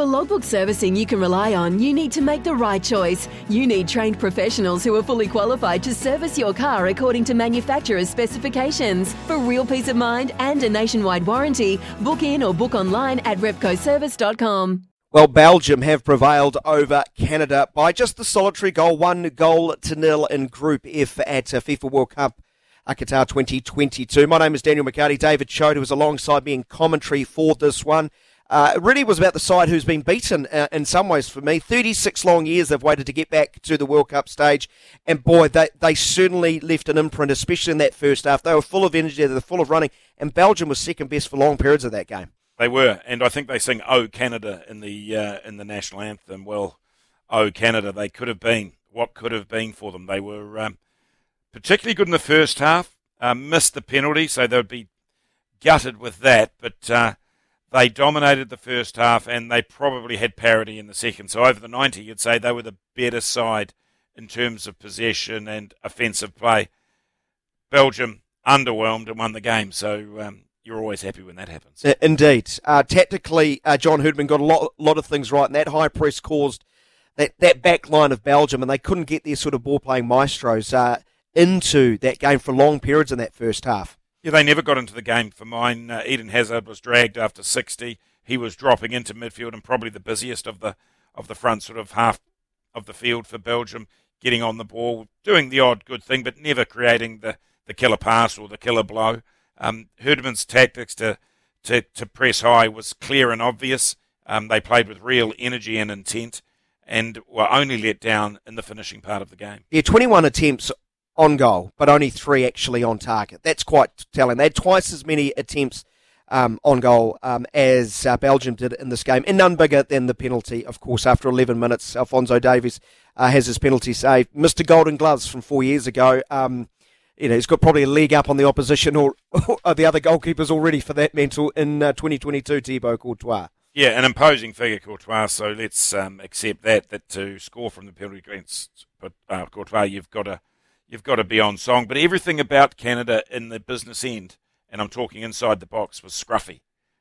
For logbook servicing you can rely on, you need to make the right choice. You need trained professionals who are fully qualified to service your car according to manufacturer's specifications. For real peace of mind and a nationwide warranty, book in or book online at repcoservice.com. Well, Belgium have prevailed over Canada by just the solitary goal, one goal to nil in Group F at FIFA World Cup Qatar 2022. My name is Daniel McHardy. David Chote, who was alongside me in commentary for this one. Uh, it really was about the side who's been beaten uh, in some ways for me. 36 long years they've waited to get back to the World Cup stage. And boy, they, they certainly left an imprint, especially in that first half. They were full of energy, they were full of running. And Belgium was second best for long periods of that game. They were, and I think they sing "Oh Canada" in the uh, in the national anthem. Well, "Oh Canada," they could have been what could have been for them. They were um, particularly good in the first half. Uh, missed the penalty, so they'd be gutted with that. But uh, they dominated the first half, and they probably had parity in the second. So over the ninety, you'd say they were the better side in terms of possession and offensive play. Belgium underwhelmed and won the game. So um, you're always happy when that happens. Indeed. Uh, tactically, uh, John Herdman got a lot, lot of things right, and that high press caused that, that back line of Belgium, and they couldn't get their sort of ball playing maestros uh, into that game for long periods in that first half. Yeah, they never got into the game for mine. Uh, Eden Hazard was dragged after 60. He was dropping into midfield and probably the busiest of the of the front sort of half of the field for Belgium, getting on the ball, doing the odd good thing, but never creating the, the killer pass or the killer blow. Um, Herdman's tactics to, to, to press high was clear and obvious. Um, they played with real energy and intent and were only let down in the finishing part of the game. Yeah, 21 attempts on goal, but only three actually on target. That's quite telling. They had twice as many attempts um, on goal um, as uh, Belgium did in this game, and none bigger than the penalty, of course. After 11 minutes, Alphonso Davies uh, has his penalty saved. Mr. Golden Gloves from four years ago. Um, you know, he's got probably a leg up on the opposition or, or the other goalkeepers already for that mental in uh, 2022, Thibaut Courtois. Yeah, an imposing figure, Courtois. So let's um, accept that that to score from the penalty against uh, Courtois, you've got to you've got to be on song. But everything about Canada in the business end, and I'm talking inside the box, was scruffy.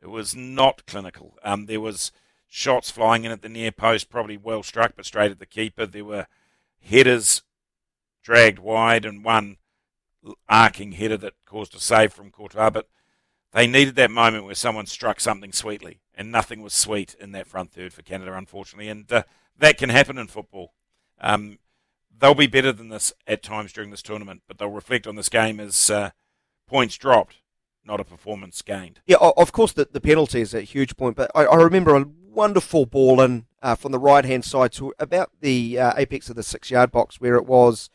It was not clinical. Um, there was shots flying in at the near post, probably well struck, but straight at the keeper. There were headers dragged wide, and one arcing header that caused a save from Courtois, but they needed that moment where someone struck something sweetly, and nothing was sweet in that front third for Canada, unfortunately, and uh, that can happen in football. Um, they'll be better than this at times during this tournament, but they'll reflect on this game as uh, points dropped, not a performance gained. Yeah, of course, the, the penalty is a huge point, but I, I remember a wonderful ball in uh, from the right hand side to about the uh, apex of the six yard box where it was.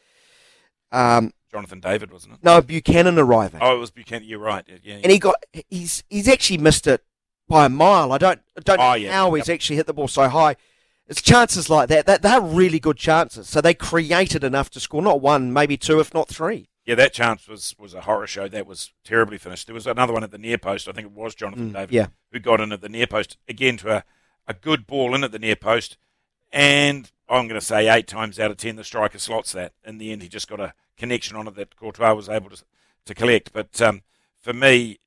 Um, Jonathan David, wasn't it? No, Buchanan arriving. Oh, it was Buchanan. You're right. Yeah, yeah. And he got he's he's actually missed it by a mile. I don't I don't Oh, know yeah. how he's actually hit the ball so high. It's chances like that that they're really good chances. So they created enough to score not one, maybe two, if not three. Yeah, that chance was, was a horror show. That was terribly finished. There was another one at the near post. I think it was Jonathan Mm, David yeah. who got in at the near post again to a, a good ball in at the near post. And I'm going to say eight times out of ten, the striker slots that. In the end, he just got a connection on it that Courtois was able to to collect. But um, for me,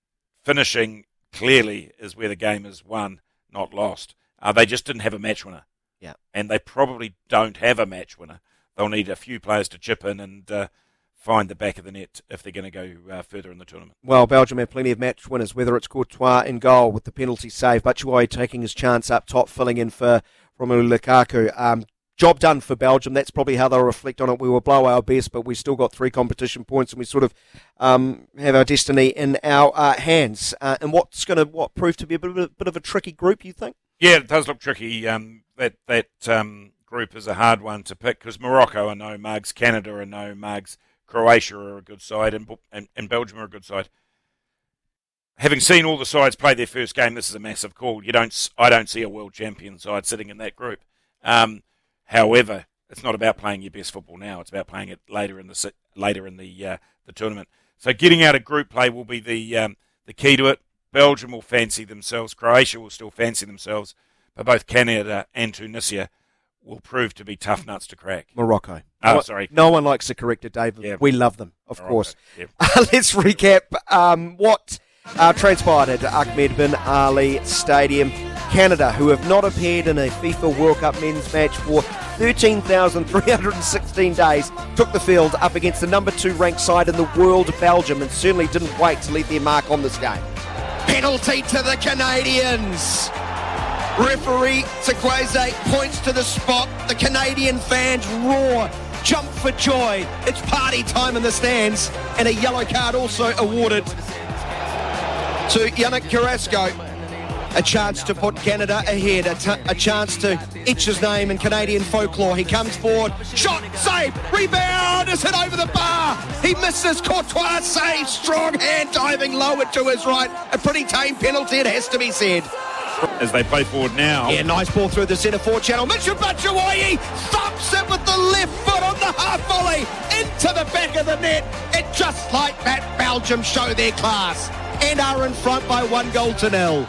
finishing clearly is where the game is won, not lost. Uh, they just didn't have a match winner. Yeah. And they probably don't have a match winner. They'll need a few players to chip in and uh, find the back of the net if they're going to go uh, further in the tournament. Well, Belgium have plenty of match winners, whether it's Courtois in goal with the penalty save, Batshuayi taking his chance up top, filling in for Romelu Lukaku. Um, job done for Belgium. That's probably how they'll reflect on it. We will blow our best, but we still got three competition points, and we sort of um, have our destiny in our uh, hands. Uh, and what's going to what prove to be a bit of a, bit of a tricky group, you think? Yeah, it does look tricky. Um, that that um, group is a hard one to pick because Morocco are no mugs, Canada are no mugs, Croatia are a good side, and, and and Belgium are a good side. Having seen all the sides play their first game, this is a massive call. You don't, I don't see a world champion side sitting in that group. Um, however, it's not about playing your best football now. It's about playing it later in the later in the uh, the tournament. So getting out of group play will be the um, the key to it. Belgium will fancy themselves. Croatia will still fancy themselves. But both Canada and Tunisia will prove to be tough nuts to crack. Morocco. Oh, no, sorry. No one likes to correct it, David. Yeah. We love them, of Morocco, course. yeah. Let's recap um, what uh, transpired at Ahmed bin Ali Stadium. Canada, who have not appeared in a FIFA World Cup men's match for 13,316 days, took the field up against the number two ranked side in the world, Belgium, and certainly didn't wait to leave their mark on this game. Penalty to the Canadians. Referee Sikazwe points to the spot. The Canadian fans roar, jump for joy. It's party time in the stands, and a yellow card also awarded to Yannick Carrasco. A chance to put Canada ahead, a, t- a chance to etch his name in Canadian folklore. He comes forward, shot, save, rebound, is hit over the bar. He misses, Courtois save, strong hand diving lower to his right. A pretty tame penalty, it has to be said. As they play forward now. Yeah, nice ball through the centre forward channel. Mitchell Batshuayi thumps it with the left foot on the half volley into the back of the net. And just like that, Belgium show their class and are in front by one goal to nil.